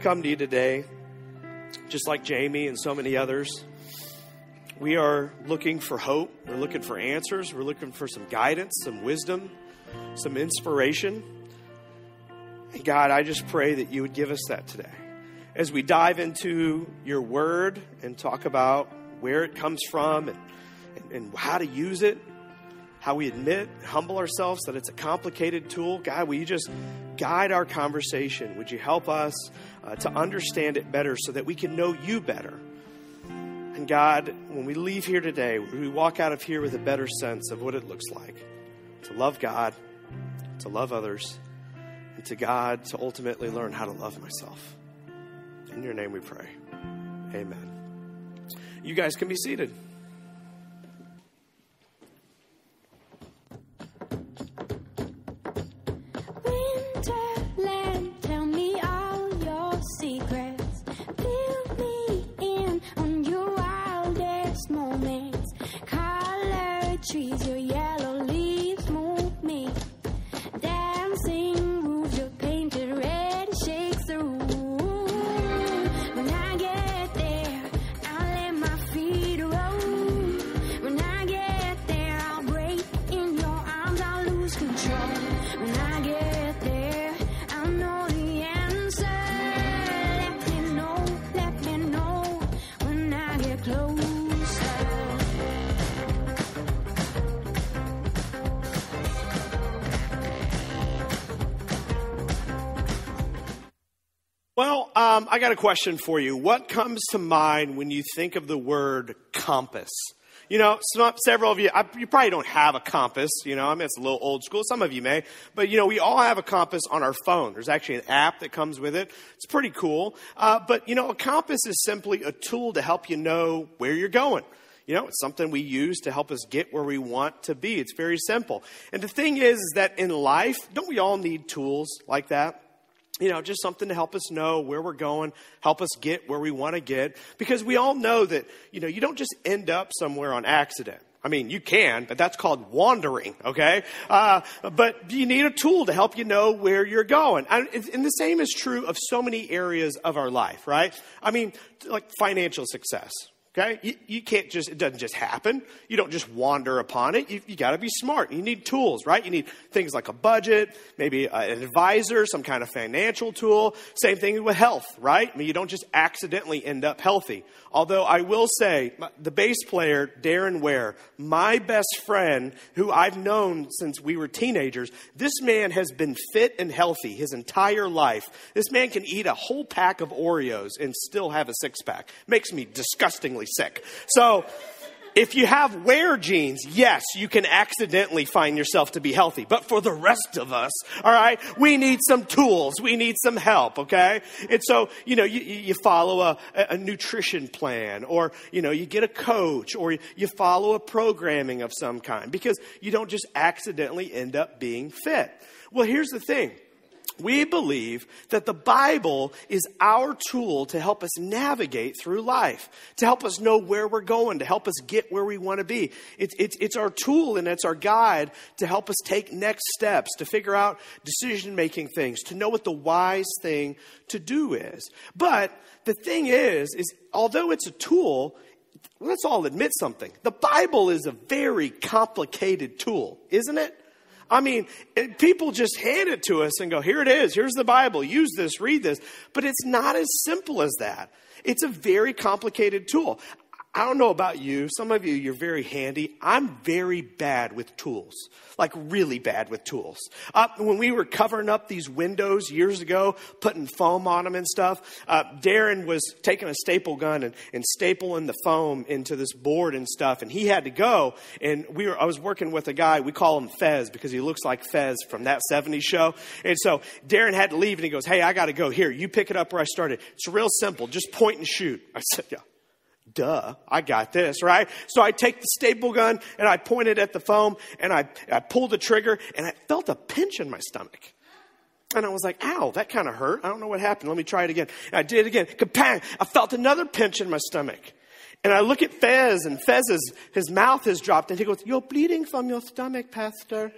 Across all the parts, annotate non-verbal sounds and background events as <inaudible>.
come to you today, just like Jamie and so many others. We are looking for hope. We're looking for answers. We're looking for some guidance, some wisdom, some inspiration. And God, I just pray that you would give us that today. As we dive into your word and talk about where it comes from and, and, and how to use it, how we admit, humble ourselves that it's a complicated tool. God, will you just guide our conversation? Would you help us uh, to understand it better so that we can know you better? And God, when we leave here today, we walk out of here with a better sense of what it looks like to love God, to love others, and to God to ultimately learn how to love myself. In your name we pray. Amen. You guys can be seated. Um, I got a question for you. What comes to mind when you think of the word compass? You know, some, several of you, I, you probably don't have a compass. You know, I mean, it's a little old school. Some of you may. But, you know, we all have a compass on our phone. There's actually an app that comes with it. It's pretty cool. Uh, but, you know, a compass is simply a tool to help you know where you're going. You know, it's something we use to help us get where we want to be. It's very simple. And the thing is, is that in life, don't we all need tools like that? You know, just something to help us know where we're going, help us get where we want to get. Because we all know that, you know, you don't just end up somewhere on accident. I mean, you can, but that's called wandering, okay? Uh, but you need a tool to help you know where you're going. And, and the same is true of so many areas of our life, right? I mean, like financial success, Okay? You, you, can't just, it doesn't just happen. You don't just wander upon it. You, you got to be smart. You need tools, right? You need things like a budget, maybe an advisor, some kind of financial tool. Same thing with health, right? I mean, you don't just accidentally end up healthy. Although I will say, the bass player, Darren Ware, my best friend, who I've known since we were teenagers, this man has been fit and healthy his entire life. This man can eat a whole pack of Oreos and still have a six pack. Makes me disgustingly sick. So, if you have Ware genes, yes, you can accidentally find yourself to be healthy. But for the rest of us, all right, we need some tools. We need some help, okay? And so, you know, you, you follow a, a nutrition plan or, you know, you get a coach or you follow a programming of some kind because you don't just accidentally end up being fit. Well, here's the thing we believe that the Bible is our tool to help us navigate through life, to help us know where we're going, to help us get where we want to be. It's, it's, it's our tool and it's our guide to help us take next steps, to figure out decision making things, to know what the wise thing to do is. But the thing is, is although it's a tool, let's all admit something. The Bible is a very complicated tool, isn't it? I mean, it, people just hand it to us and go, here it is, here's the Bible, use this, read this. But it's not as simple as that. It's a very complicated tool. I don't know about you. Some of you, you're very handy. I'm very bad with tools, like really bad with tools. Uh, when we were covering up these windows years ago, putting foam on them and stuff, uh, Darren was taking a staple gun and, and stapling the foam into this board and stuff, and he had to go. And we were, I was working with a guy, we call him Fez because he looks like Fez from that 70s show. And so Darren had to leave, and he goes, Hey, I got to go. Here, you pick it up where I started. It's real simple. Just point and shoot. I said, Yeah duh, I got this, right? So I take the staple gun and I point it at the foam and I, I pull the trigger and I felt a pinch in my stomach. And I was like, ow, that kind of hurt. I don't know what happened. Let me try it again. And I did it again. Kapang! I felt another pinch in my stomach. And I look at Fez and Fez's, his mouth has dropped and he goes, you're bleeding from your stomach, pastor.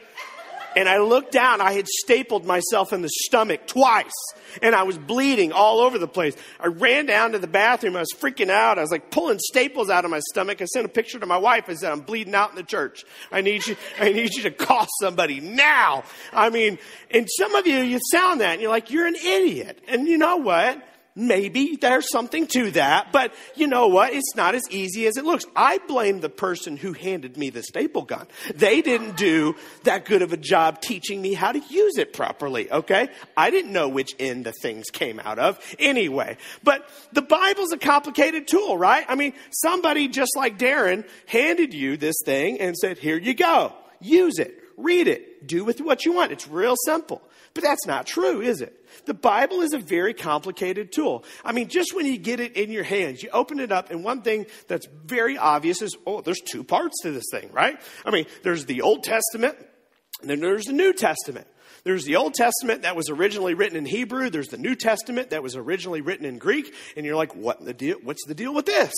And I looked down, I had stapled myself in the stomach twice, and I was bleeding all over the place. I ran down to the bathroom, I was freaking out. I was like pulling staples out of my stomach. I sent a picture to my wife. I said, I'm bleeding out in the church. I need you, <laughs> I need you to call somebody now. I mean, and some of you, you sound that, and you're like, you're an idiot. And you know what? Maybe there's something to that, but you know what? It's not as easy as it looks. I blame the person who handed me the staple gun. They didn't do that good of a job teaching me how to use it properly, okay? I didn't know which end the things came out of anyway. But the Bible's a complicated tool, right? I mean, somebody just like Darren handed you this thing and said, here you go. Use it. Read it. Do with what you want. It's real simple. But that's not true, is it? The Bible is a very complicated tool. I mean, just when you get it in your hands, you open it up, and one thing that's very obvious is, oh, there's two parts to this thing, right? I mean, there's the Old Testament, and then there's the New Testament. There's the Old Testament that was originally written in Hebrew. There's the New Testament that was originally written in Greek. And you're like, what the deal? What's the deal with this?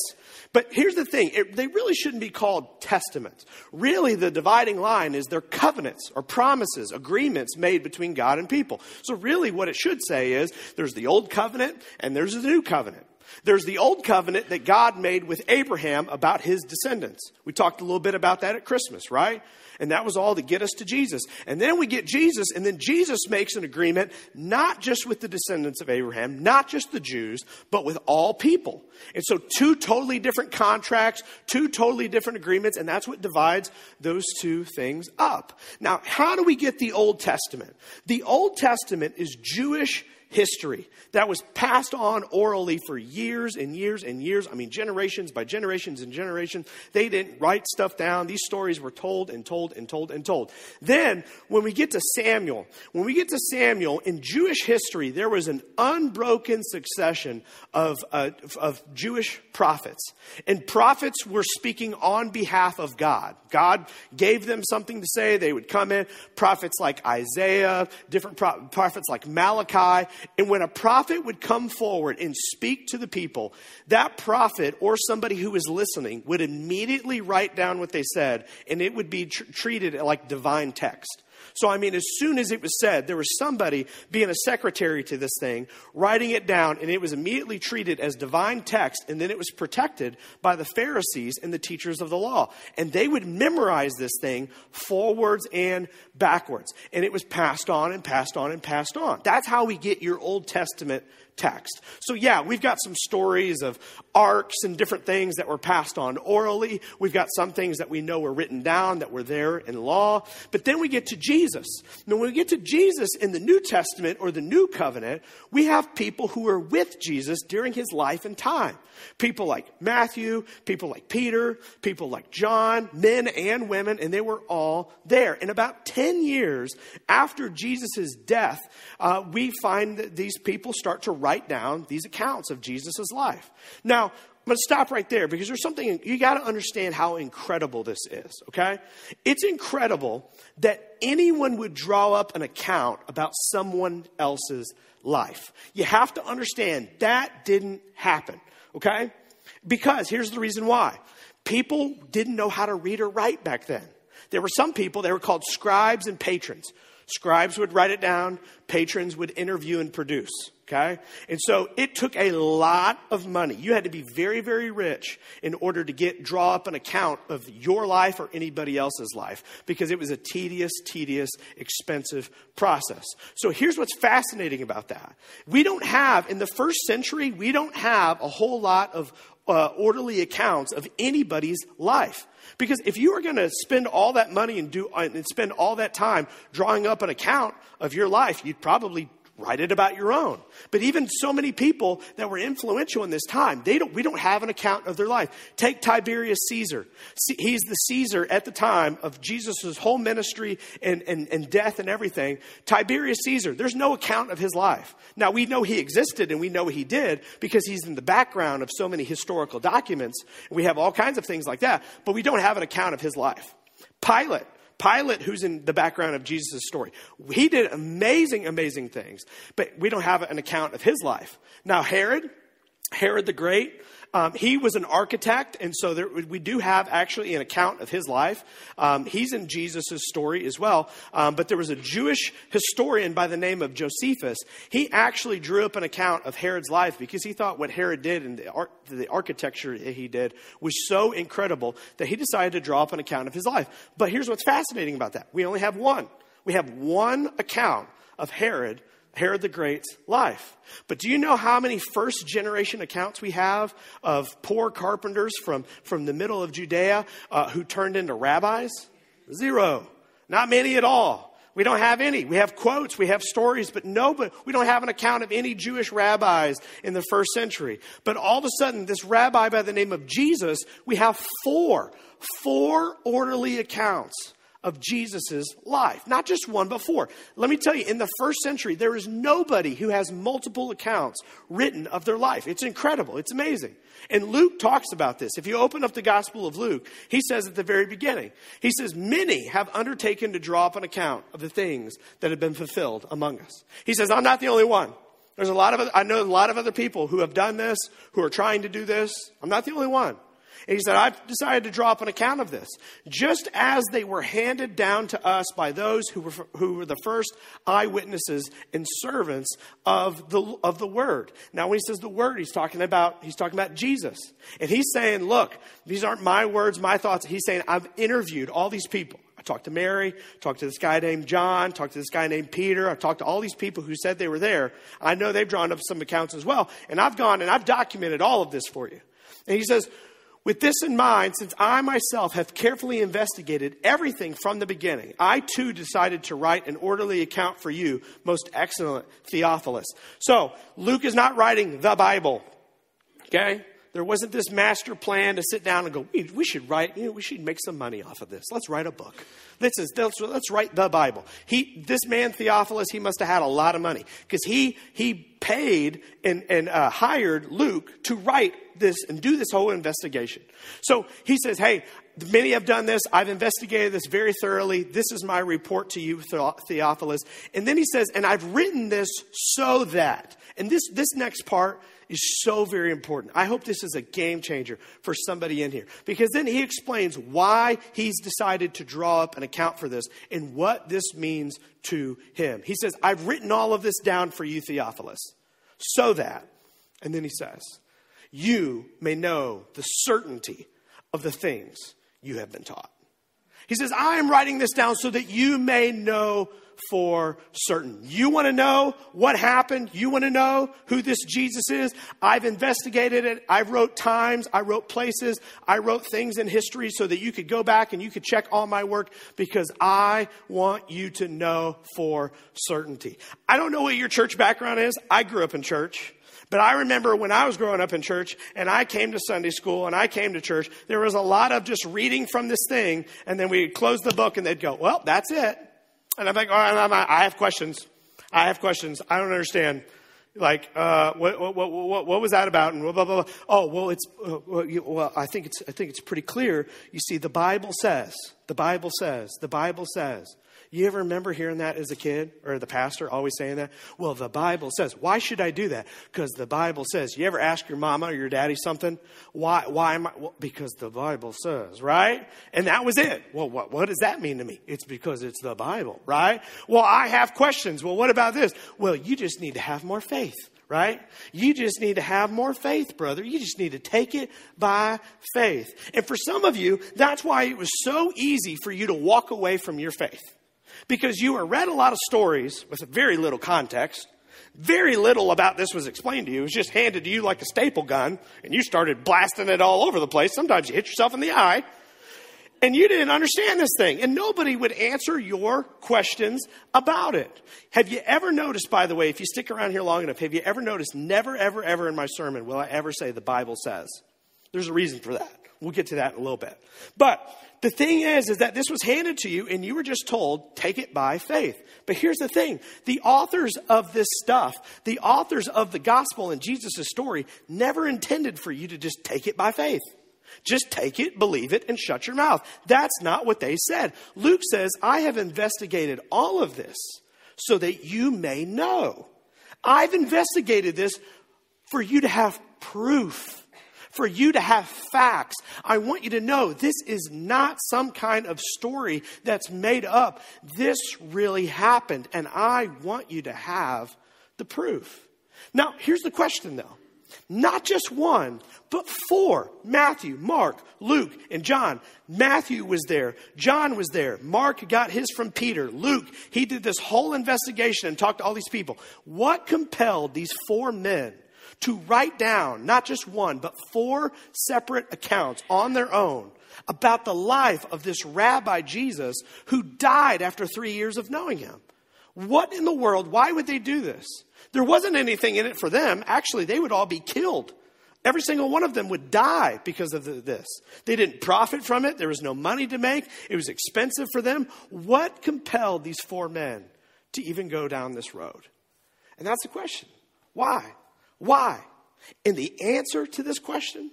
But here's the thing. It, they really shouldn't be called testaments. Really, the dividing line is they're covenants or promises, agreements made between God and people. So really what it should say is there's the Old Covenant and there's the New Covenant. There's the old covenant that God made with Abraham about his descendants. We talked a little bit about that at Christmas, right? And that was all to get us to Jesus. And then we get Jesus, and then Jesus makes an agreement not just with the descendants of Abraham, not just the Jews, but with all people. And so, two totally different contracts, two totally different agreements, and that's what divides those two things up. Now, how do we get the Old Testament? The Old Testament is Jewish history that was passed on orally for years and years and years. I mean, generations by generations and generations. They didn't write stuff down. These stories were told and told and told and told. Then, when we get to Samuel, when we get to Samuel, in Jewish history, there was an unbroken succession of, uh, of Jewish prophets. And prophets were speaking on behalf of God. God gave them something to say. They would come in. Prophets like Isaiah, different pro- prophets like Malachi, and when a prophet would come forward and speak to the people, that prophet or somebody who was listening would immediately write down what they said, and it would be tr- treated like divine text. So, I mean, as soon as it was said, there was somebody being a secretary to this thing, writing it down, and it was immediately treated as divine text, and then it was protected by the Pharisees and the teachers of the law. And they would memorize this thing forwards and backwards. And it was passed on and passed on and passed on. That's how we get your Old Testament text. So, yeah, we've got some stories of arks and different things that were passed on orally. We've got some things that we know were written down that were there in law. But then we get to Jesus. Now, when we get to Jesus in the New Testament or the New Covenant, we have people who are with Jesus during his life and time. People like Matthew, people like Peter, people like John, men and women, and they were all there. And about 10 years after Jesus' death, uh, we find that these people start to write down these accounts of Jesus' life. Now, I'm going to stop right there because there's something you got to understand how incredible this is, okay? It's incredible that anyone would draw up an account about someone else's life. You have to understand that didn't happen, okay? Because here's the reason why people didn't know how to read or write back then. There were some people, they were called scribes and patrons. Scribes would write it down, patrons would interview and produce. Okay? And so it took a lot of money. You had to be very, very rich in order to get, draw up an account of your life or anybody else's life because it was a tedious, tedious, expensive process. So here's what's fascinating about that. We don't have, in the first century, we don't have a whole lot of uh, orderly accounts of anybody's life. Because if you were going to spend all that money and do uh, and spend all that time drawing up an account of your life, you'd probably write it about your own. But even so many people that were influential in this time, they don't, we don't have an account of their life. Take Tiberius Caesar. He's the Caesar at the time of Jesus' whole ministry and, and, and death and everything. Tiberius Caesar, there's no account of his life. Now, we know he existed and we know he did because he's in the background of so many historical documents. We have all kinds of things like that, but we don't have an account of his life. Pilate, Pilate, who's in the background of Jesus' story, he did amazing, amazing things, but we don't have an account of his life. Now, Herod, Herod the Great um, he was an architect, and so there, we do have actually an account of his life. Um, he's in Jesus' story as well. Um, but there was a Jewish historian by the name of Josephus. He actually drew up an account of Herod's life because he thought what Herod did and the, the architecture he did was so incredible that he decided to draw up an account of his life. But here's what's fascinating about that we only have one. We have one account of Herod Herod the Great's life. But do you know how many first generation accounts we have of poor carpenters from, from the middle of Judea uh, who turned into rabbis? Zero. Not many at all. We don't have any. We have quotes, we have stories, but no, but we don't have an account of any Jewish rabbis in the first century. But all of a sudden, this rabbi by the name of Jesus, we have four, four orderly accounts of Jesus' life. Not just one, but four. Let me tell you, in the first century, there is nobody who has multiple accounts written of their life. It's incredible. It's amazing. And Luke talks about this. If you open up the Gospel of Luke, he says at the very beginning, he says, Many have undertaken to draw up an account of the things that have been fulfilled among us. He says, I'm not the only one. There's a lot of, I know a lot of other people who have done this, who are trying to do this. I'm not the only one. And he said, I've decided to draw up an account of this. Just as they were handed down to us by those who were, who were the first eyewitnesses and servants of the, of the word. Now, when he says the word, he's talking about, he's talking about Jesus. And he's saying, look, these aren't my words, my thoughts. He's saying, I've interviewed all these people. I talked to Mary, talked to this guy named John, talked to this guy named Peter. I've talked to all these people who said they were there. I know they've drawn up some accounts as well. And I've gone and I've documented all of this for you. And he says, with this in mind, since I myself have carefully investigated everything from the beginning, I too decided to write an orderly account for you, most excellent Theophilus. So, Luke is not writing the Bible, okay? There wasn't this master plan to sit down and go, we, we should write, you know, we should make some money off of this. Let's write a book. This is, let's, let's write the Bible. He, this man, Theophilus, he must have had a lot of money because he, he paid and, and uh, hired Luke to write this and do this whole investigation. So he says, Hey, many have done this. I've investigated this very thoroughly. This is my report to you, Theophilus. And then he says, And I've written this so that. And this, this next part is so very important. I hope this is a game changer for somebody in here because then he explains why he's decided to draw up an account for this and what this means to him. He says, I've written all of this down for you, Theophilus, so that, and then he says, you may know the certainty of the things you have been taught. He says, I am writing this down so that you may know for certain. You want to know what happened? You want to know who this Jesus is? I've investigated it. I wrote times, I wrote places, I wrote things in history so that you could go back and you could check all my work because I want you to know for certainty. I don't know what your church background is. I grew up in church. But I remember when I was growing up in church and I came to Sunday school and I came to church, there was a lot of just reading from this thing and then we'd close the book and they'd go, well, that's it. And I'm like, oh, I have questions. I have questions. I don't understand. Like, uh, what, what, what, what, was that about? And blah, blah, blah. Oh, well, it's, uh, well, you, well, I think it's, I think it's pretty clear. You see, the Bible says, the Bible says, the Bible says. You ever remember hearing that as a kid or the pastor always saying that? Well, the Bible says. Why should I do that? Because the Bible says. You ever ask your mama or your daddy something? Why, why am I? Well, because the Bible says, right? And that was it. Well, what, what does that mean to me? It's because it's the Bible, right? Well, I have questions. Well, what about this? Well, you just need to have more faith right? You just need to have more faith, brother. You just need to take it by faith. And for some of you, that's why it was so easy for you to walk away from your faith because you have read a lot of stories with very little context. Very little about this was explained to you. It was just handed to you like a staple gun, and you started blasting it all over the place. Sometimes you hit yourself in the eye, and you didn't understand this thing, and nobody would answer your questions about it. Have you ever noticed, by the way, if you stick around here long enough, have you ever noticed never, ever, ever in my sermon will I ever say the Bible says? There's a reason for that. We'll get to that in a little bit. But the thing is, is that this was handed to you and you were just told, take it by faith. But here's the thing. The authors of this stuff, the authors of the gospel and Jesus' story never intended for you to just take it by faith. Just take it, believe it, and shut your mouth. That's not what they said. Luke says, I have investigated all of this so that you may know. I've investigated this for you to have proof, for you to have facts. I want you to know this is not some kind of story that's made up. This really happened, and I want you to have the proof. Now, here's the question though. Not just one, but four Matthew, Mark, Luke, and John. Matthew was there. John was there. Mark got his from Peter. Luke, he did this whole investigation and talked to all these people. What compelled these four men to write down not just one, but four separate accounts on their own about the life of this rabbi Jesus who died after three years of knowing him? What in the world? Why would they do this? There wasn't anything in it for them. Actually, they would all be killed. Every single one of them would die because of this. They didn't profit from it. There was no money to make. It was expensive for them. What compelled these four men to even go down this road? And that's the question. Why? Why? And the answer to this question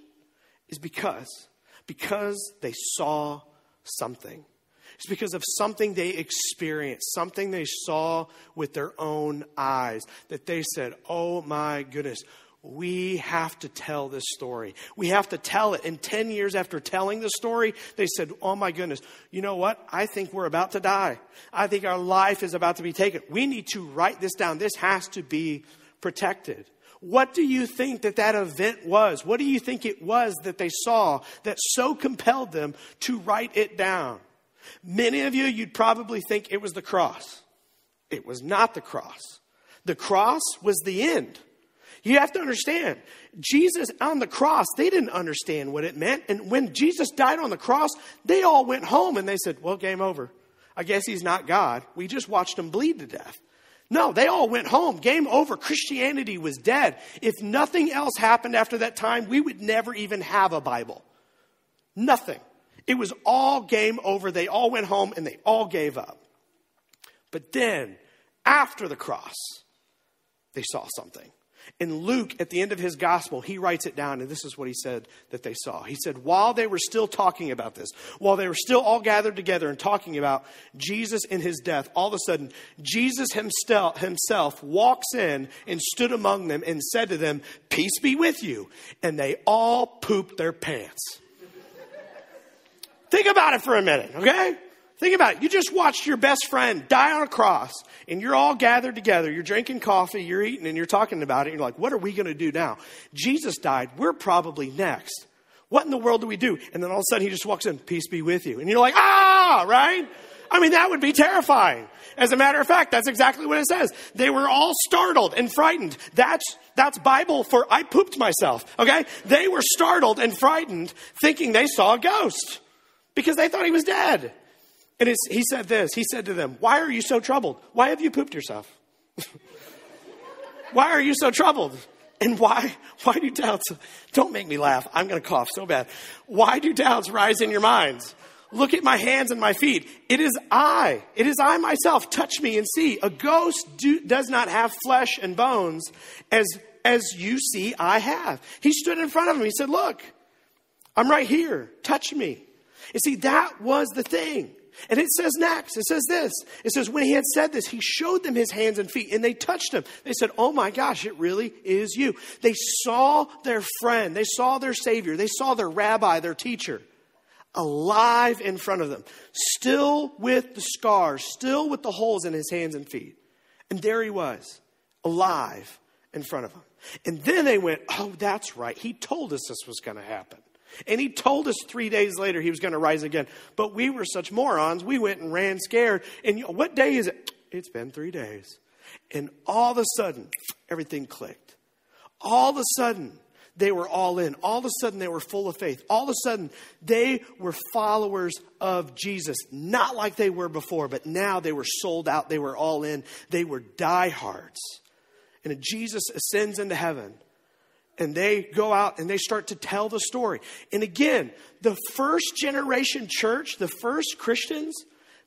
is because because they saw something. It's because of something they experienced, something they saw with their own eyes, that they said, Oh my goodness, we have to tell this story. We have to tell it. And 10 years after telling the story, they said, Oh my goodness, you know what? I think we're about to die. I think our life is about to be taken. We need to write this down. This has to be protected. What do you think that that event was? What do you think it was that they saw that so compelled them to write it down? Many of you, you'd probably think it was the cross. It was not the cross. The cross was the end. You have to understand, Jesus on the cross, they didn't understand what it meant. And when Jesus died on the cross, they all went home and they said, Well, game over. I guess he's not God. We just watched him bleed to death. No, they all went home. Game over. Christianity was dead. If nothing else happened after that time, we would never even have a Bible. Nothing. It was all game over. They all went home and they all gave up. But then, after the cross, they saw something. In Luke, at the end of his gospel, he writes it down, and this is what he said that they saw. He said, While they were still talking about this, while they were still all gathered together and talking about Jesus and his death, all of a sudden, Jesus himself walks in and stood among them and said to them, Peace be with you. And they all pooped their pants. Think about it for a minute, okay? Think about it. You just watched your best friend die on a cross, and you're all gathered together. You're drinking coffee, you're eating, and you're talking about it. You're like, what are we going to do now? Jesus died. We're probably next. What in the world do we do? And then all of a sudden he just walks in, peace be with you. And you're like, ah, right? I mean, that would be terrifying. As a matter of fact, that's exactly what it says. They were all startled and frightened. That's, that's Bible for I pooped myself, okay? They were startled and frightened thinking they saw a ghost because they thought he was dead. And he said this He said to them, Why are you so troubled? Why have you pooped yourself? <laughs> why are you so troubled? And why, why do doubts, don't make me laugh, I'm to cough so bad. Why do doubts rise in your minds? Look at my hands and my feet. It is I. It is I myself. Touch me and see. A ghost do, does not have flesh and bones as, as you see I have. He stood in front of him. He said, Look, I'm right here. Touch me. You see, that was the thing. And it says next, it says this. It says, when he had said this, he showed them his hands and feet, and they touched him. They said, Oh my gosh, it really is you. They saw their friend, they saw their Savior, they saw their rabbi, their teacher, alive in front of them, still with the scars, still with the holes in his hands and feet. And there he was, alive in front of them. And then they went, Oh, that's right. He told us this was going to happen. And he told us three days later he was going to rise again. But we were such morons, we went and ran scared. And what day is it? It's been three days. And all of a sudden, everything clicked. All of a sudden, they were all in. All of a sudden, they were full of faith. All of a sudden, they were followers of Jesus. Not like they were before, but now they were sold out. They were all in. They were diehards. And Jesus ascends into heaven and they go out and they start to tell the story. And again, the first generation church, the first Christians,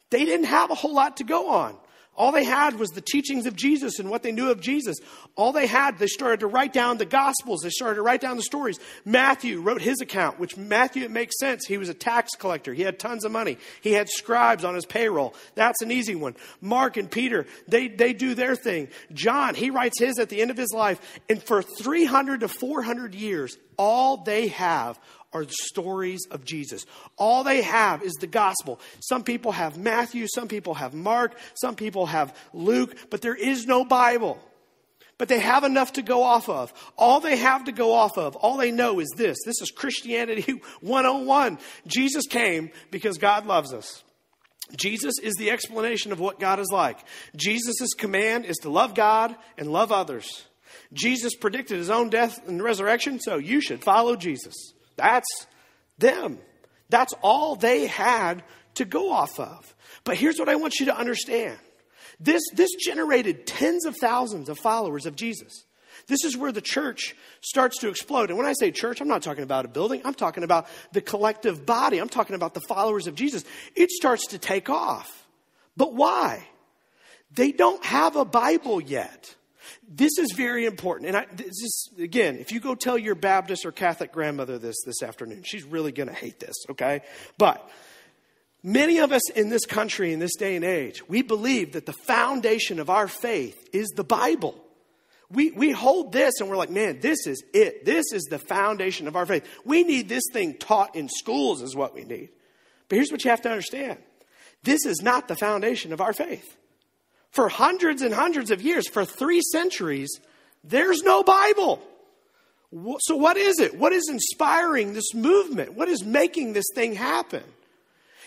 they didn't have a whole lot to go on. All they had was the teachings of Jesus and what they knew of Jesus. All they had, they started to write down the Gospels. They started to write down the stories. Matthew wrote his account, which Matthew, it makes sense. He was a tax collector. He had tons of money. He had scribes on his payroll. That's an easy one. Mark and Peter, they, they do their thing. John, he writes his at the end of his life. And for 300 to 400 years, all they have are the stories of Jesus. All they have is the gospel. Some people have Matthew, some people have Mark, some people have Luke, but there is no Bible. But they have enough to go off of. All they have to go off of, all they know is this. This is Christianity <laughs> 101. Jesus came because God loves us. Jesus is the explanation of what God is like. Jesus' command is to love God and love others. Jesus predicted his own death and resurrection, so you should follow Jesus. That's them. That's all they had to go off of. But here's what I want you to understand this, this generated tens of thousands of followers of Jesus. This is where the church starts to explode. And when I say church, I'm not talking about a building, I'm talking about the collective body, I'm talking about the followers of Jesus. It starts to take off. But why? They don't have a Bible yet. This is very important. And I, this is, again, if you go tell your Baptist or Catholic grandmother this this afternoon, she's really going to hate this, okay? But many of us in this country, in this day and age, we believe that the foundation of our faith is the Bible. We, we hold this and we're like, man, this is it. This is the foundation of our faith. We need this thing taught in schools, is what we need. But here's what you have to understand this is not the foundation of our faith for hundreds and hundreds of years, for three centuries, there's no Bible. So, what is it? What is inspiring this movement? What is making this thing happen?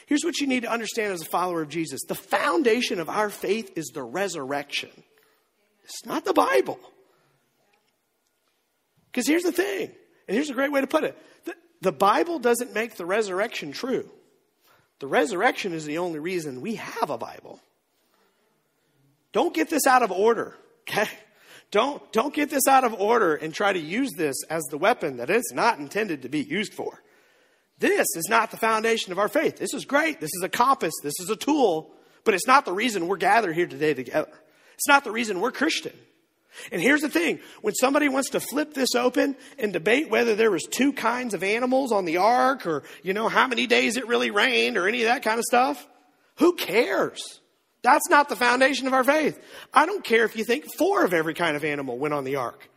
Here's what you need to understand as a follower of Jesus the foundation of our faith is the resurrection, it's not the Bible. Because here's the thing, and here's a great way to put it the, the Bible doesn't make the resurrection true. The resurrection is the only reason we have a Bible. Don't get this out of order, okay? Don't, don't get this out of order and try to use this as the weapon that it's not intended to be used for. This is not the foundation of our faith. This is great. This is a compass. This is a tool, but it's not the reason we're gathered here today together. It's not the reason we're Christian. And here's the thing when somebody wants to flip this open and debate whether there was two kinds of animals on the ark or, you know, how many days it really rained or any of that kind of stuff, who cares? That's not the foundation of our faith. I don't care if you think four of every kind of animal went on the ark.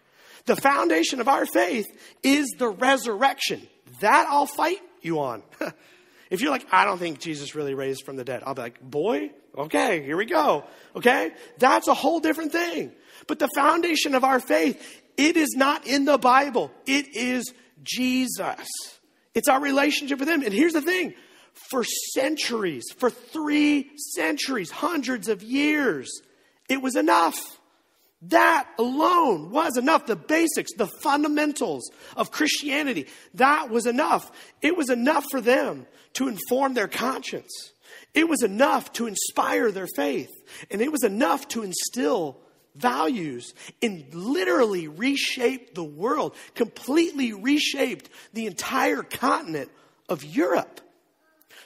The foundation of our faith is the resurrection. That I'll fight you on. <laughs> if you're like, I don't think Jesus really raised from the dead, I'll be like, boy, okay, here we go. Okay? That's a whole different thing. But the foundation of our faith, it is not in the Bible. It is Jesus. It's our relationship with Him. And here's the thing for centuries, for three centuries, hundreds of years. It was enough. That alone was enough. The basics, the fundamentals of Christianity, that was enough. It was enough for them to inform their conscience. It was enough to inspire their faith. And it was enough to instill values and literally reshape the world, completely reshaped the entire continent of Europe.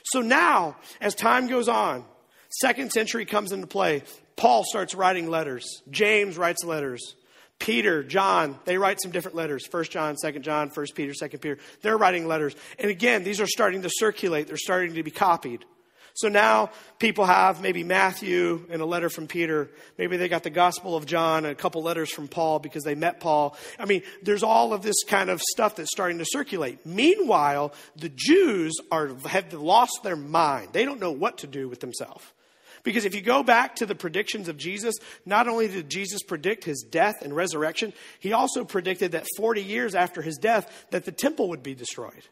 So now, as time goes on, second century comes into play. Paul starts writing letters. James writes letters. Peter, John, they write some different letters. First John, Second John, First Peter, Second Peter. They're writing letters. And again, these are starting to circulate. They're starting to be copied. So now people have maybe Matthew and a letter from Peter. Maybe they got the Gospel of John and a couple letters from Paul because they met Paul. I mean, there's all of this kind of stuff that's starting to circulate. Meanwhile, the Jews are, have lost their mind. They don't know what to do with themselves. Because if you go back to the predictions of Jesus, not only did Jesus predict his death and resurrection, he also predicted that 40 years after his death that the temple would be destroyed.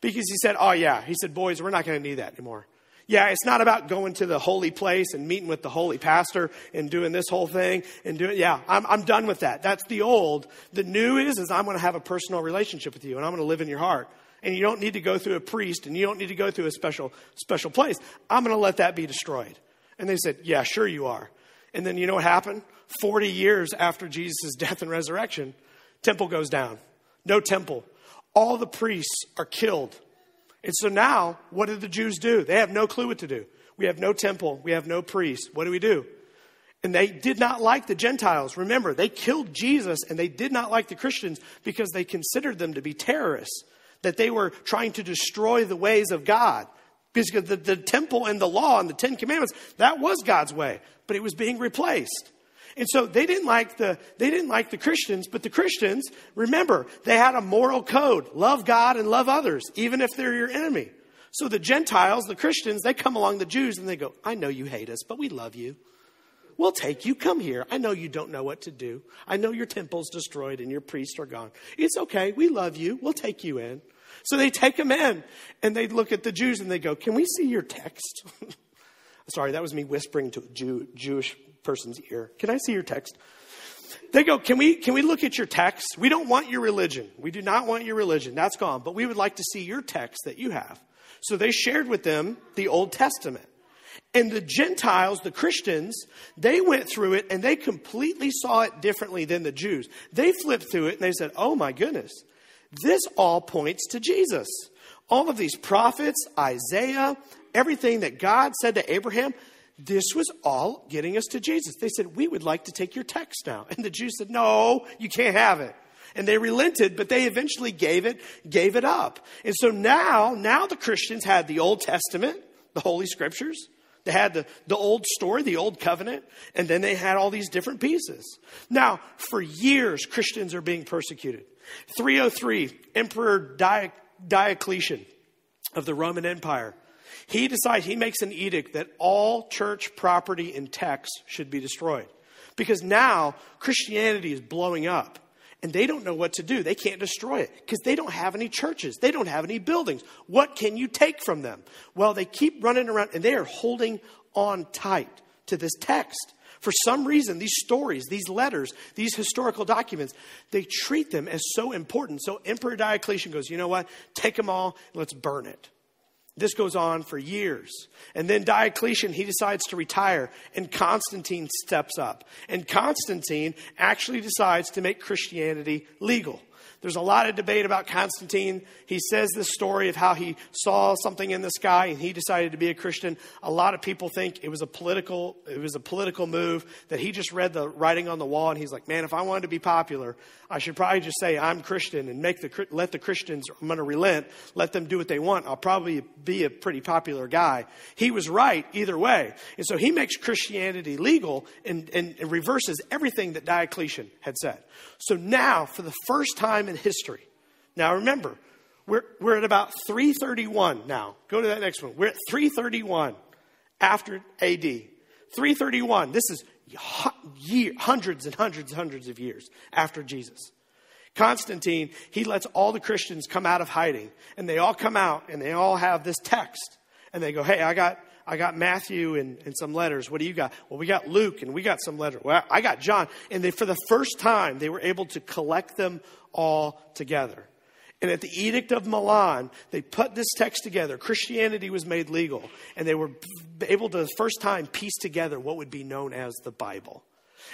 Because he said, "Oh yeah," he said, "Boys, we're not going to need that anymore." Yeah, it's not about going to the holy place and meeting with the holy pastor and doing this whole thing and doing, yeah, I'm, I'm done with that. That's the old. The new is, is I'm going to have a personal relationship with you and I'm going to live in your heart. And you don't need to go through a priest and you don't need to go through a special, special place. I'm going to let that be destroyed. And they said, yeah, sure you are. And then you know what happened? 40 years after Jesus' <laughs> death and resurrection, temple goes down. No temple. All the priests are killed and so now, what do the Jews do? They have no clue what to do. We have no temple, we have no priest. What do we do? And they did not like the Gentiles. Remember, they killed Jesus and they did not like the Christians because they considered them to be terrorists, that they were trying to destroy the ways of God. Because the, the temple and the law and the Ten Commandments, that was God's way, but it was being replaced. And so they didn't like the, they didn't like the Christians, but the Christians, remember, they had a moral code. Love God and love others, even if they're your enemy. So the Gentiles, the Christians, they come along the Jews and they go, I know you hate us, but we love you. We'll take you. Come here. I know you don't know what to do. I know your temple's destroyed and your priests are gone. It's okay. We love you. We'll take you in. So they take them in and they look at the Jews and they go, Can we see your text? <laughs> Sorry, that was me whispering to a Jew, Jewish person's ear. Can I see your text? They go, can we, can we look at your text? We don't want your religion. We do not want your religion. That's gone. But we would like to see your text that you have. So they shared with them the Old Testament. And the Gentiles, the Christians, they went through it and they completely saw it differently than the Jews. They flipped through it and they said, oh my goodness, this all points to Jesus. All of these prophets, Isaiah, everything that God said to Abraham, this was all getting us to Jesus. They said, We would like to take your text now. And the Jews said, No, you can't have it. And they relented, but they eventually gave it, gave it up. And so now, now the Christians had the Old Testament, the Holy Scriptures. They had the, the old story, the old covenant, and then they had all these different pieces. Now, for years, Christians are being persecuted. 303, Emperor Diocletian of the Roman Empire he decides, he makes an edict that all church property and texts should be destroyed. Because now Christianity is blowing up and they don't know what to do. They can't destroy it because they don't have any churches. They don't have any buildings. What can you take from them? Well, they keep running around and they are holding on tight to this text. For some reason, these stories, these letters, these historical documents, they treat them as so important. So Emperor Diocletian goes, you know what? Take them all, let's burn it. This goes on for years. And then Diocletian, he decides to retire, and Constantine steps up. And Constantine actually decides to make Christianity legal. There's a lot of debate about Constantine. He says this story of how he saw something in the sky and he decided to be a Christian. A lot of people think it was a political it was a political move that he just read the writing on the wall and he's like, "Man, if I wanted to be popular, I should probably just say I'm Christian and make the let the Christians I'm going to relent, let them do what they want. I'll probably be a pretty popular guy." He was right either way. And so he makes Christianity legal and, and, and reverses everything that Diocletian had said. So now, for the first time in history, now remember, we're, we're at about 331 now. Go to that next one. We're at 331 after AD. 331. This is year, hundreds and hundreds and hundreds of years after Jesus. Constantine, he lets all the Christians come out of hiding, and they all come out and they all have this text. And they go, Hey, I got I got Matthew and, and some letters. What do you got? Well, we got Luke and we got some letters. Well, I got John. And they, for the first time, they were able to collect them all together. And at the Edict of Milan, they put this text together. Christianity was made legal. And they were able to, the first time, piece together what would be known as the Bible.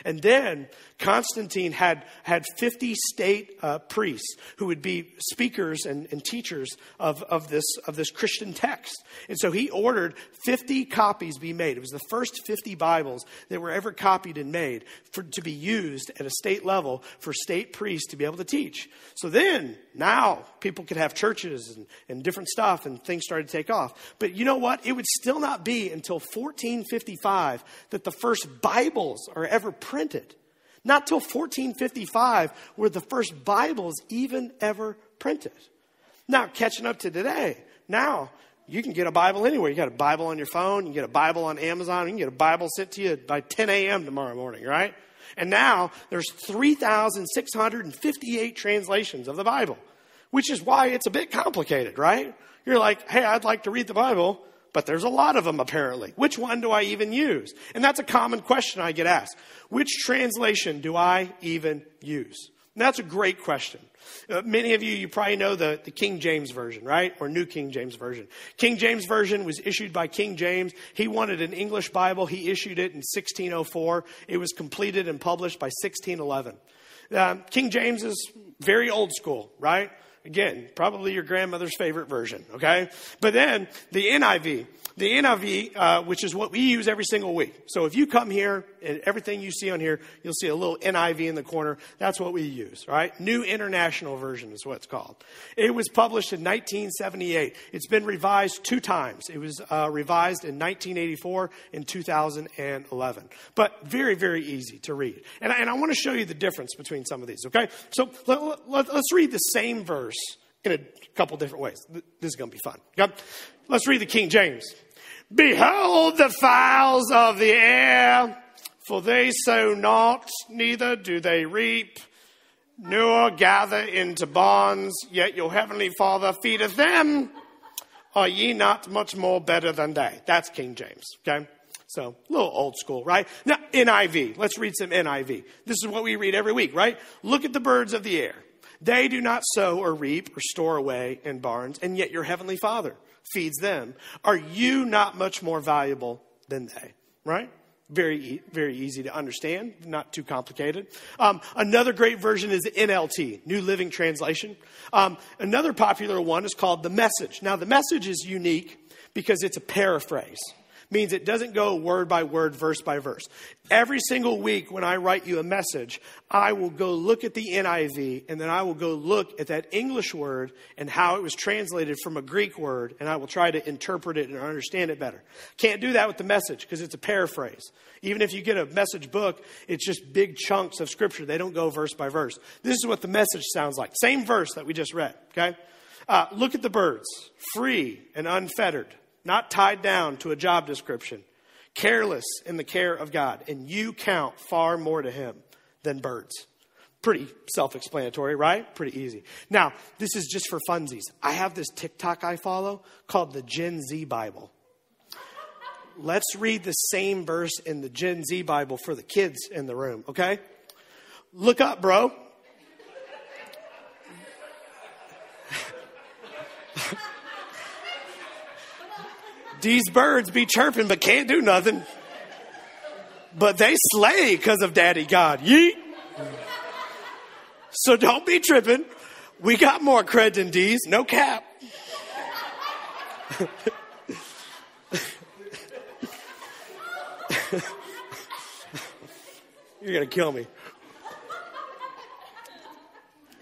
And then Constantine had, had 50 state uh, priests who would be speakers and, and teachers of, of, this, of this Christian text. And so he ordered 50 copies be made. It was the first 50 Bibles that were ever copied and made for, to be used at a state level for state priests to be able to teach. So then, now, people could have churches and, and different stuff, and things started to take off. But you know what? It would still not be until 1455 that the first Bibles are ever printed. Not till 1455 were the first Bibles even ever printed. Now, catching up to today, now you can get a Bible anywhere. You got a Bible on your phone, you can get a Bible on Amazon, you can get a Bible sent to you by 10 a.m. tomorrow morning, right? And now there's 3,658 translations of the Bible, which is why it's a bit complicated, right? You're like, hey, I'd like to read the Bible but there's a lot of them apparently. Which one do I even use? And that's a common question I get asked. Which translation do I even use? And that's a great question. Uh, many of you, you probably know the, the King James Version, right? Or New King James Version. King James Version was issued by King James. He wanted an English Bible. He issued it in 1604. It was completed and published by 1611. Um, King James is very old school, right? Again, probably your grandmother's favorite version, okay? But then the NIV, the NIV, uh, which is what we use every single week. So if you come here and everything you see on here, you'll see a little NIV in the corner. That's what we use, right? New International Version is what it's called. It was published in 1978. It's been revised two times. It was uh, revised in 1984 and 2011. But very, very easy to read. And I, and I want to show you the difference between some of these, okay? So let, let, let's read the same verse in a couple different ways. This is going to be fun. Okay? Let's read the King James. Behold the fowls of the air, for they sow not, neither do they reap, nor gather into barns, yet your heavenly Father feedeth them. Are ye not much more better than they? That's King James, okay? So, a little old school, right? Now, NIV. Let's read some NIV. This is what we read every week, right? Look at the birds of the air. They do not sow or reap or store away in barns, and yet your heavenly Father feeds them. Are you not much more valuable than they? Right? Very, very easy to understand, not too complicated. Um, another great version is the NLT, New Living Translation. Um, another popular one is called the Message. Now, the Message is unique because it's a paraphrase means it doesn't go word by word, verse by verse. Every single week when I write you a message, I will go look at the NIV and then I will go look at that English word and how it was translated from a Greek word and I will try to interpret it and understand it better. Can't do that with the message because it's a paraphrase. Even if you get a message book, it's just big chunks of scripture. They don't go verse by verse. This is what the message sounds like. Same verse that we just read, okay? Uh, look at the birds, free and unfettered not tied down to a job description, careless in the care of God, and you count far more to Him than birds. Pretty self explanatory, right? Pretty easy. Now, this is just for funsies. I have this TikTok I follow called the Gen Z Bible. Let's read the same verse in the Gen Z Bible for the kids in the room, okay? Look up, bro. <laughs> These birds be chirping but can't do nothing. But they slay because of Daddy God. Yeet. So don't be tripping. We got more cred than these. No cap. <laughs> You're going to kill me.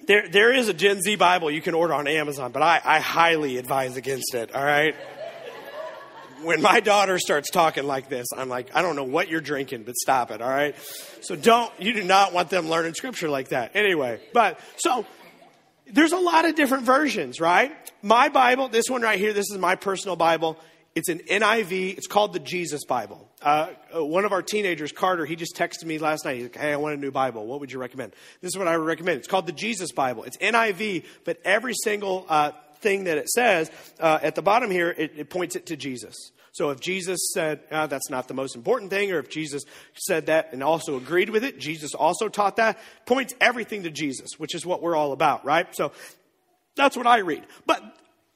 There, there is a Gen Z Bible you can order on Amazon, but I, I highly advise against it, all right? When my daughter starts talking like this, I'm like, I don't know what you're drinking, but stop it, all right? So don't, you do not want them learning scripture like that. Anyway, but so there's a lot of different versions, right? My Bible, this one right here, this is my personal Bible. It's an NIV. It's called the Jesus Bible. Uh, uh, one of our teenagers, Carter, he just texted me last night. He's like, hey, I want a new Bible. What would you recommend? This is what I would recommend. It's called the Jesus Bible. It's NIV, but every single uh, thing that it says uh, at the bottom here, it, it, points it to Jesus. So if Jesus said ah, that's not the most important thing, or if Jesus said that and also agreed with it, Jesus also taught that, points everything to Jesus, which is what we're all about, right? So that's what I read. But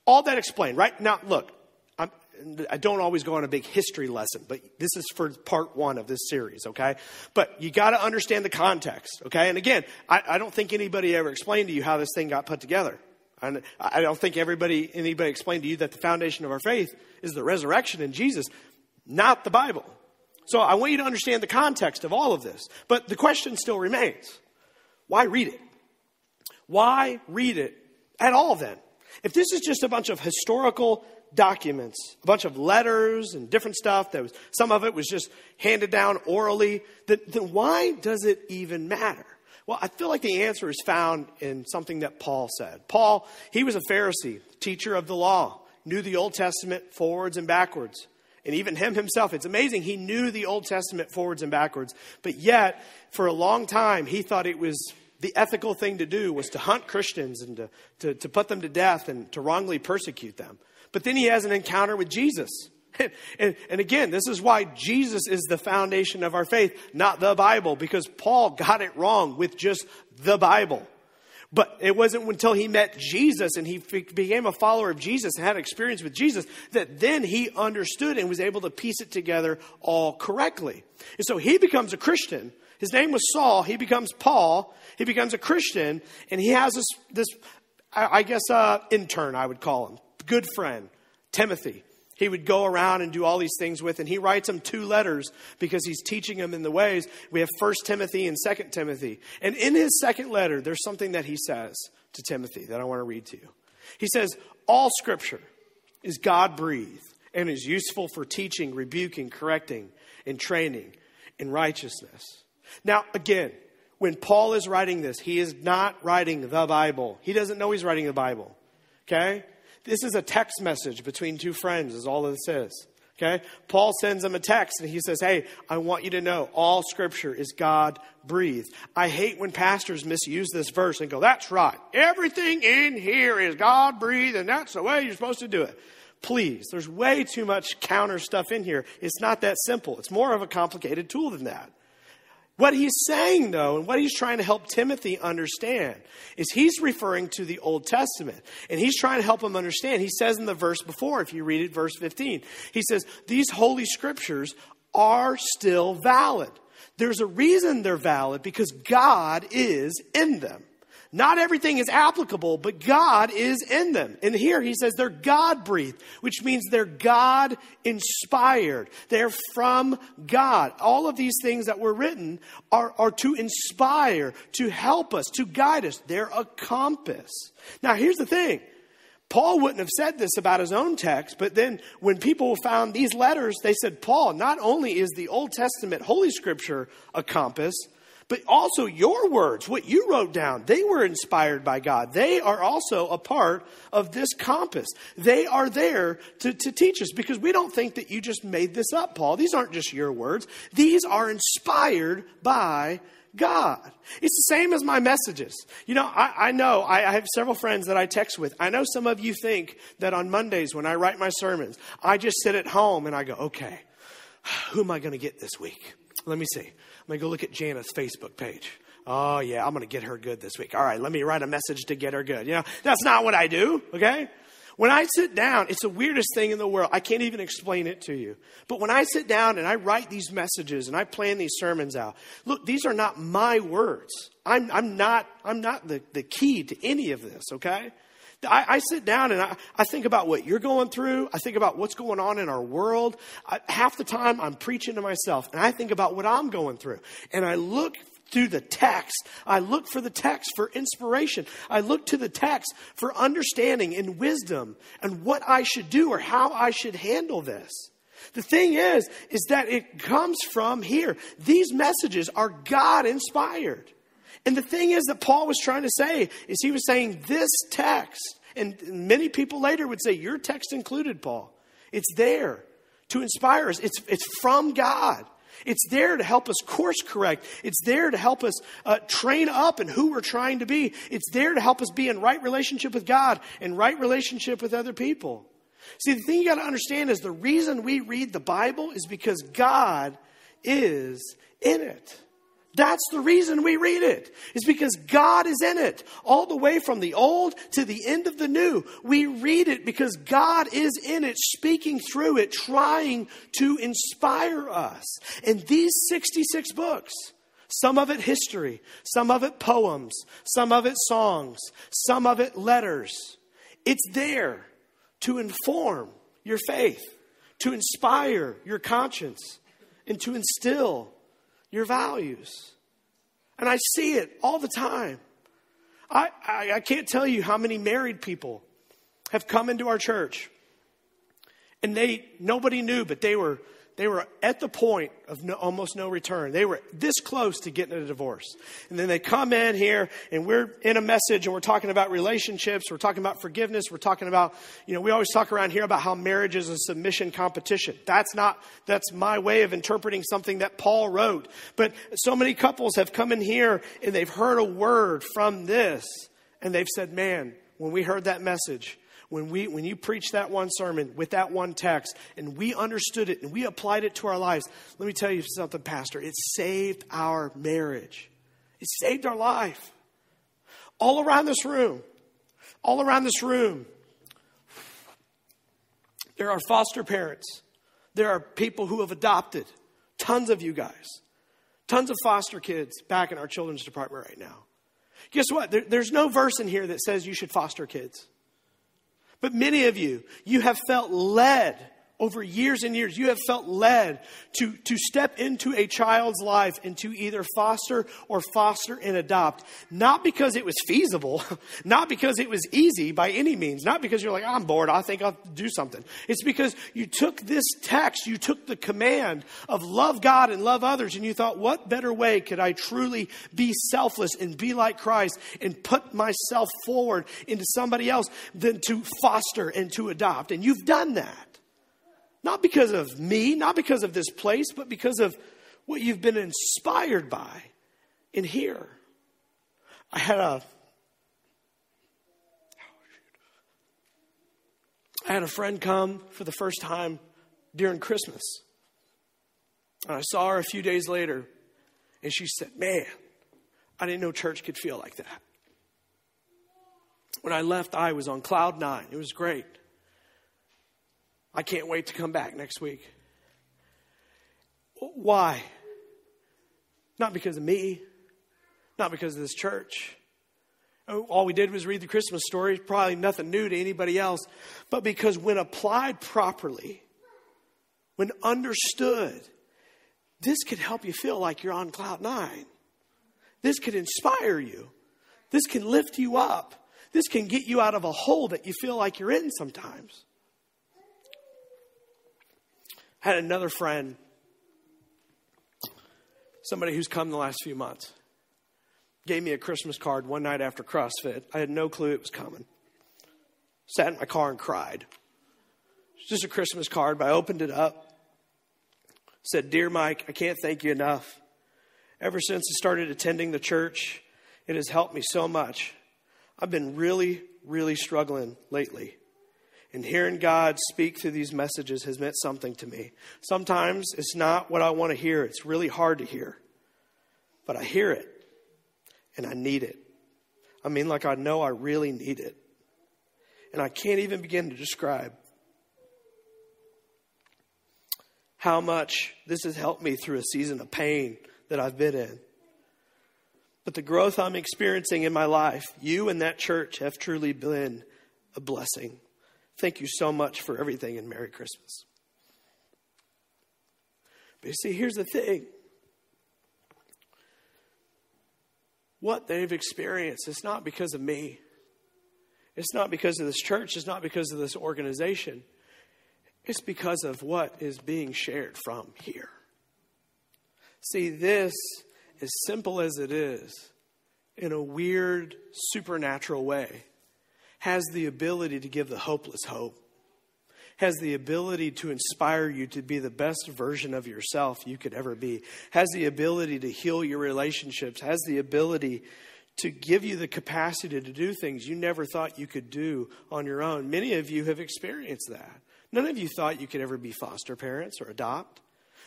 all that explained, right? Now, look, I'm, I do not always go on a big history lesson, but this is for part one of this series, okay? But you got to understand the context, okay? And again, I, I, don't think anybody ever explained to you how this thing got put together. And I don't think everybody, anybody explained to you that the foundation of our faith is the resurrection in Jesus, not the Bible. So I want you to understand the context of all of this. But the question still remains why read it? Why read it at all then? If this is just a bunch of historical documents, a bunch of letters and different stuff that was, some of it was just handed down orally, then, then why does it even matter? Well, I feel like the answer is found in something that Paul said. Paul, he was a Pharisee, teacher of the law, knew the Old Testament forwards and backwards. And even him himself, it's amazing, he knew the Old Testament forwards and backwards. But yet, for a long time, he thought it was the ethical thing to do was to hunt Christians and to, to, to put them to death and to wrongly persecute them. But then he has an encounter with Jesus. And, and, again, this is why Jesus is the foundation of our faith, not the Bible, because Paul got it wrong with just the Bible. But it wasn't until he met Jesus and he became a follower of Jesus and had experience with Jesus that then he understood and was able to piece it together all correctly. And so he becomes a Christian. His name was Saul. He becomes Paul. He becomes a Christian and he has this, this I, I guess, uh, intern, I would call him, good friend, Timothy. He would go around and do all these things with, and he writes them two letters because he's teaching them in the ways. We have First Timothy and Second Timothy. And in his second letter, there's something that he says to Timothy that I want to read to you. He says, All scripture is God breathed and is useful for teaching, rebuking, correcting, and training in righteousness. Now, again, when Paul is writing this, he is not writing the Bible. He doesn't know he's writing the Bible. Okay? This is a text message between two friends, is all this is. Okay? Paul sends him a text and he says, Hey, I want you to know all scripture is God breathed. I hate when pastors misuse this verse and go, That's right. Everything in here is God breathed and that's the way you're supposed to do it. Please, there's way too much counter stuff in here. It's not that simple. It's more of a complicated tool than that. What he's saying, though, and what he's trying to help Timothy understand, is he's referring to the Old Testament. And he's trying to help him understand. He says in the verse before, if you read it, verse 15, he says, These holy scriptures are still valid. There's a reason they're valid because God is in them. Not everything is applicable, but God is in them. And here he says they're God breathed, which means they're God inspired. They're from God. All of these things that were written are, are to inspire, to help us, to guide us. They're a compass. Now, here's the thing. Paul wouldn't have said this about his own text, but then when people found these letters, they said, Paul, not only is the Old Testament Holy Scripture a compass, but also your words, what you wrote down, they were inspired by God. They are also a part of this compass. They are there to, to teach us because we don't think that you just made this up, Paul. These aren't just your words. These are inspired by God. It's the same as my messages. You know, I, I know I, I, have several friends that I text with. I know some of you think that on Mondays when I write my sermons, I just sit at home and I go, okay, who am I going to get this week? Let me see. Let me go look at Jana's Facebook page. Oh, yeah, I'm going to get her good this week. All right, let me write a message to get her good. You know, that's not what I do, okay? When I sit down, it's the weirdest thing in the world. I can't even explain it to you. But when I sit down and I write these messages and I plan these sermons out, look, these are not my words. I'm, I'm not, I'm not the, the key to any of this, okay? I, I, sit down and I, I, think about what you're going through. I think about what's going on in our world. I, half the time I'm preaching to myself and I think about what I'm going through. And I look through the text. I look for the text for inspiration. I look to the text for understanding and wisdom and what I should do or how I should handle this. The thing is, is that it comes from here. These messages are God inspired. And the thing is that Paul was trying to say is he was saying this text, and many people later would say, Your text included, Paul. It's there to inspire us. It's, it's from God. It's there to help us course correct. It's there to help us uh, train up in who we're trying to be. It's there to help us be in right relationship with God and right relationship with other people. See, the thing you got to understand is the reason we read the Bible is because God is in it. That's the reason we read it. It's because God is in it. All the way from the old to the end of the new. We read it because God is in it, speaking through it, trying to inspire us. And these 66 books, some of it history, some of it poems, some of it songs, some of it letters, it's there to inform your faith, to inspire your conscience, and to instill your values. And I see it all the time. I, I, I, can't tell you how many married people have come into our church and they nobody knew, but they were they were at the point of no, almost no return. They were this close to getting a divorce. And then they come in here and we're in a message and we're talking about relationships. We're talking about forgiveness. We're talking about, you know, we always talk around here about how marriage is a submission competition. That's not, that's my way of interpreting something that Paul wrote. But so many couples have come in here and they've heard a word from this and they've said, man, when we heard that message, when, we, when you preached that one sermon with that one text and we understood it and we applied it to our lives, let me tell you something, Pastor. It saved our marriage, it saved our life. All around this room, all around this room, there are foster parents, there are people who have adopted, tons of you guys, tons of foster kids back in our children's department right now. Guess what? There, there's no verse in here that says you should foster kids. But many of you, you have felt led over years and years, you have felt led to, to step into a child's life and to either foster or foster and adopt. Not because it was feasible, <laughs> not because it was easy by any means, not because you're like, I'm bored, I think I'll do something. It's because you took this text, you took the command of love God and love others, and you thought, what better way could I truly be selfless and be like Christ and put myself forward into somebody else than to foster and to adopt? And you've done that. Not because of me, not because of this place, but because of what you've been inspired by in here. I had a I had a friend come for the first time during Christmas. And I saw her a few days later, and she said, Man, I didn't know church could feel like that. When I left, I was on cloud nine. It was great. I can't wait to come back next week. Why? Not because of me, not because of this church. Oh, all we did was read the Christmas story, probably nothing new to anybody else, but because when applied properly, when understood, this could help you feel like you're on cloud nine. This could inspire you. This can lift you up. This can get you out of a hole that you feel like you're in sometimes had another friend, somebody who's come the last few months, gave me a Christmas card one night after CrossFit. I had no clue it was coming. Sat in my car and cried. It's just a Christmas card, but I opened it up. Said, Dear Mike, I can't thank you enough. Ever since I started attending the church, it has helped me so much. I've been really, really struggling lately. And hearing God speak through these messages has meant something to me. Sometimes it's not what I want to hear, it's really hard to hear. But I hear it and I need it. I mean, like I know I really need it. And I can't even begin to describe how much this has helped me through a season of pain that I've been in. But the growth I'm experiencing in my life, you and that church have truly been a blessing. Thank you so much for everything and Merry Christmas. But you see, here's the thing what they've experienced is not because of me, it's not because of this church, it's not because of this organization. It's because of what is being shared from here. See, this, as simple as it is, in a weird, supernatural way, has the ability to give the hopeless hope, has the ability to inspire you to be the best version of yourself you could ever be, has the ability to heal your relationships, has the ability to give you the capacity to do things you never thought you could do on your own. Many of you have experienced that. None of you thought you could ever be foster parents or adopt.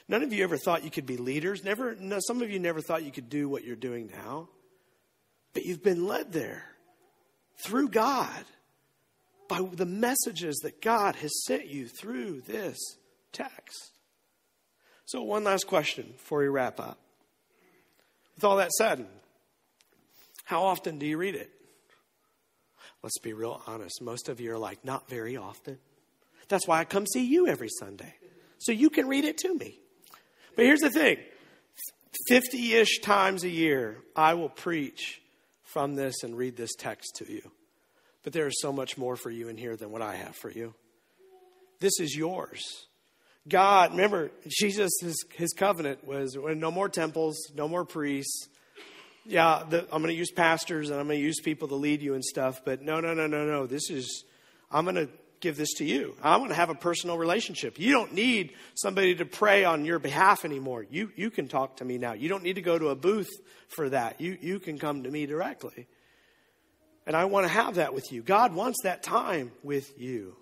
None of you ever thought you could be leaders. Never, no, some of you never thought you could do what you're doing now. But you've been led there through God by the messages that God has sent you through this text. So, one last question before we wrap up. With all that said, how often do you read it? Let's be real honest. Most of you are like, not very often. That's why I come see you every Sunday, so you can read it to me. But here's the thing 50 ish times a year, I will preach from this and read this text to you. But there is so much more for you in here than what I have for you. This is yours. God, remember, Jesus, his, his covenant was no more temples, no more priests. Yeah, the, I'm going to use pastors and I'm going to use people to lead you and stuff, but no, no, no, no, no. This is, I'm going to give this to you. I want to have a personal relationship. You don't need somebody to pray on your behalf anymore. You, you can talk to me now. You don't need to go to a booth for that. You, you can come to me directly. And I want to have that with you. God wants that time with you.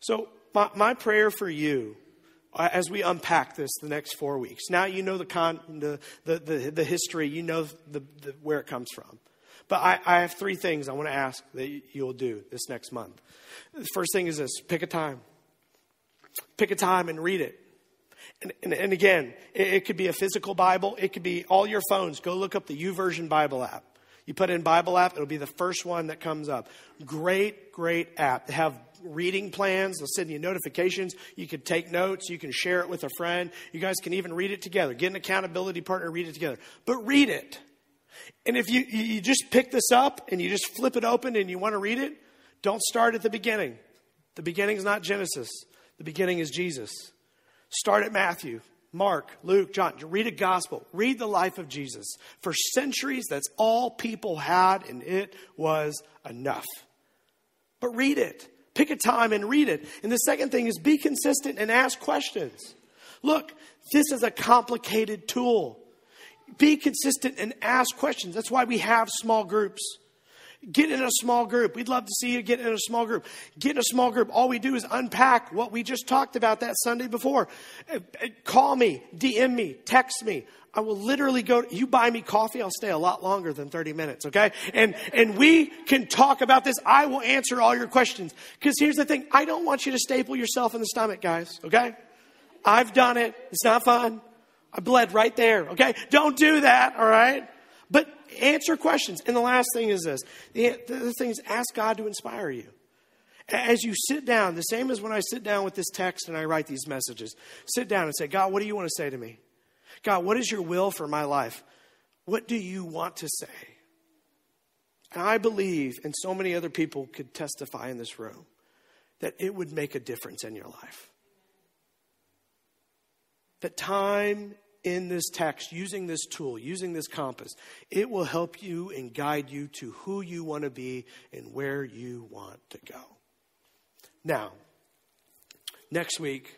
So, my, my prayer for you uh, as we unpack this the next four weeks. Now you know the, con, the, the, the, the history, you know the, the, where it comes from. But I, I have three things I want to ask that you'll do this next month. The first thing is this pick a time. Pick a time and read it. And, and, and again, it, it, could be a physical Bible, it could be all your phones. Go look up the YouVersion Bible app. You put in Bible app, it'll be the first one that comes up. Great, great app. They have reading plans. They'll send you notifications. You can take notes. You can share it with a friend. You guys can even read it together. Get an accountability partner, read it together. But read it. And if you, you just pick this up and you just flip it open and you want to read it, don't start at the beginning. The beginning is not Genesis. The beginning is Jesus. Start at Matthew. Mark, Luke, John. Read a gospel. Read the life of Jesus. For centuries, that's all people had, and it was enough. But read it. Pick a time and read it. And the second thing is be consistent and ask questions. Look, this is a complicated tool. Be consistent and ask questions. That's why we have small groups. Get in a small group. We'd love to see you get in a small group. Get in a small group. All we do is unpack what we just talked about that Sunday before. Uh, uh, call me, DM me, text me. I will literally go, you buy me coffee, I'll stay a lot longer than 30 minutes, okay? And, and we can talk about this. I will answer all your questions. Because here's the thing I don't want you to staple yourself in the stomach, guys, okay? I've done it. It's not fun. I bled right there, okay? Don't do that, all right? But answer questions. And the last thing is this the, the thing is ask God to inspire you. As you sit down, the same as when I sit down with this text and I write these messages, sit down and say, God, what do you want to say to me? God, what is your will for my life? What do you want to say? And I believe, and so many other people could testify in this room, that it would make a difference in your life. That time in this text, using this tool, using this compass, it will help you and guide you to who you want to be and where you want to go. Now, next week,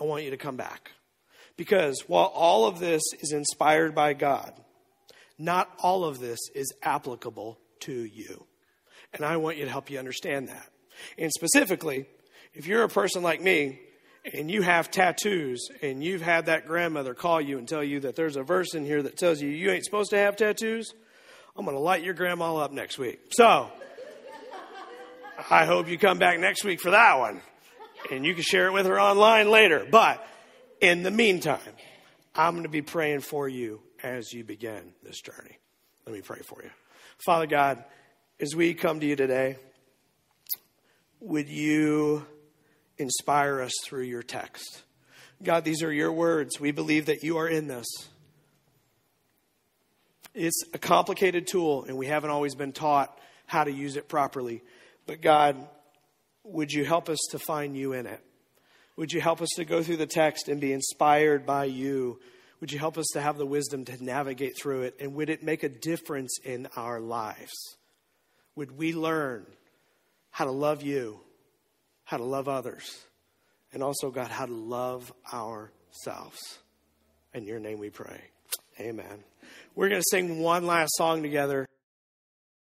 I want you to come back. Because while all of this is inspired by God, not all of this is applicable to you. And I want you to help you understand that. And specifically, if you're a person like me and you have tattoos and you've had that grandmother call you and tell you that there's a verse in here that tells you you ain't supposed to have tattoos, I'm going to light your grandma up next week. So, I hope you come back next week for that one. And you can share it with her online later. But in the meantime, I'm going to be praying for you as you begin this journey. Let me pray for you. Father God, as we come to you today, would you inspire us through your text. God, these are your words. We believe that you are in this. It's a complicated tool, and we haven't always been taught how to use it properly. But God, would you help us to find you in it? Would you help us to go through the text and be inspired by you? Would you help us to have the wisdom to navigate through it? And would it make a difference in our lives? Would we learn how to love you how to love others, and also, God, how to love ourselves. In your name we pray. Amen. We're going to sing one last song together.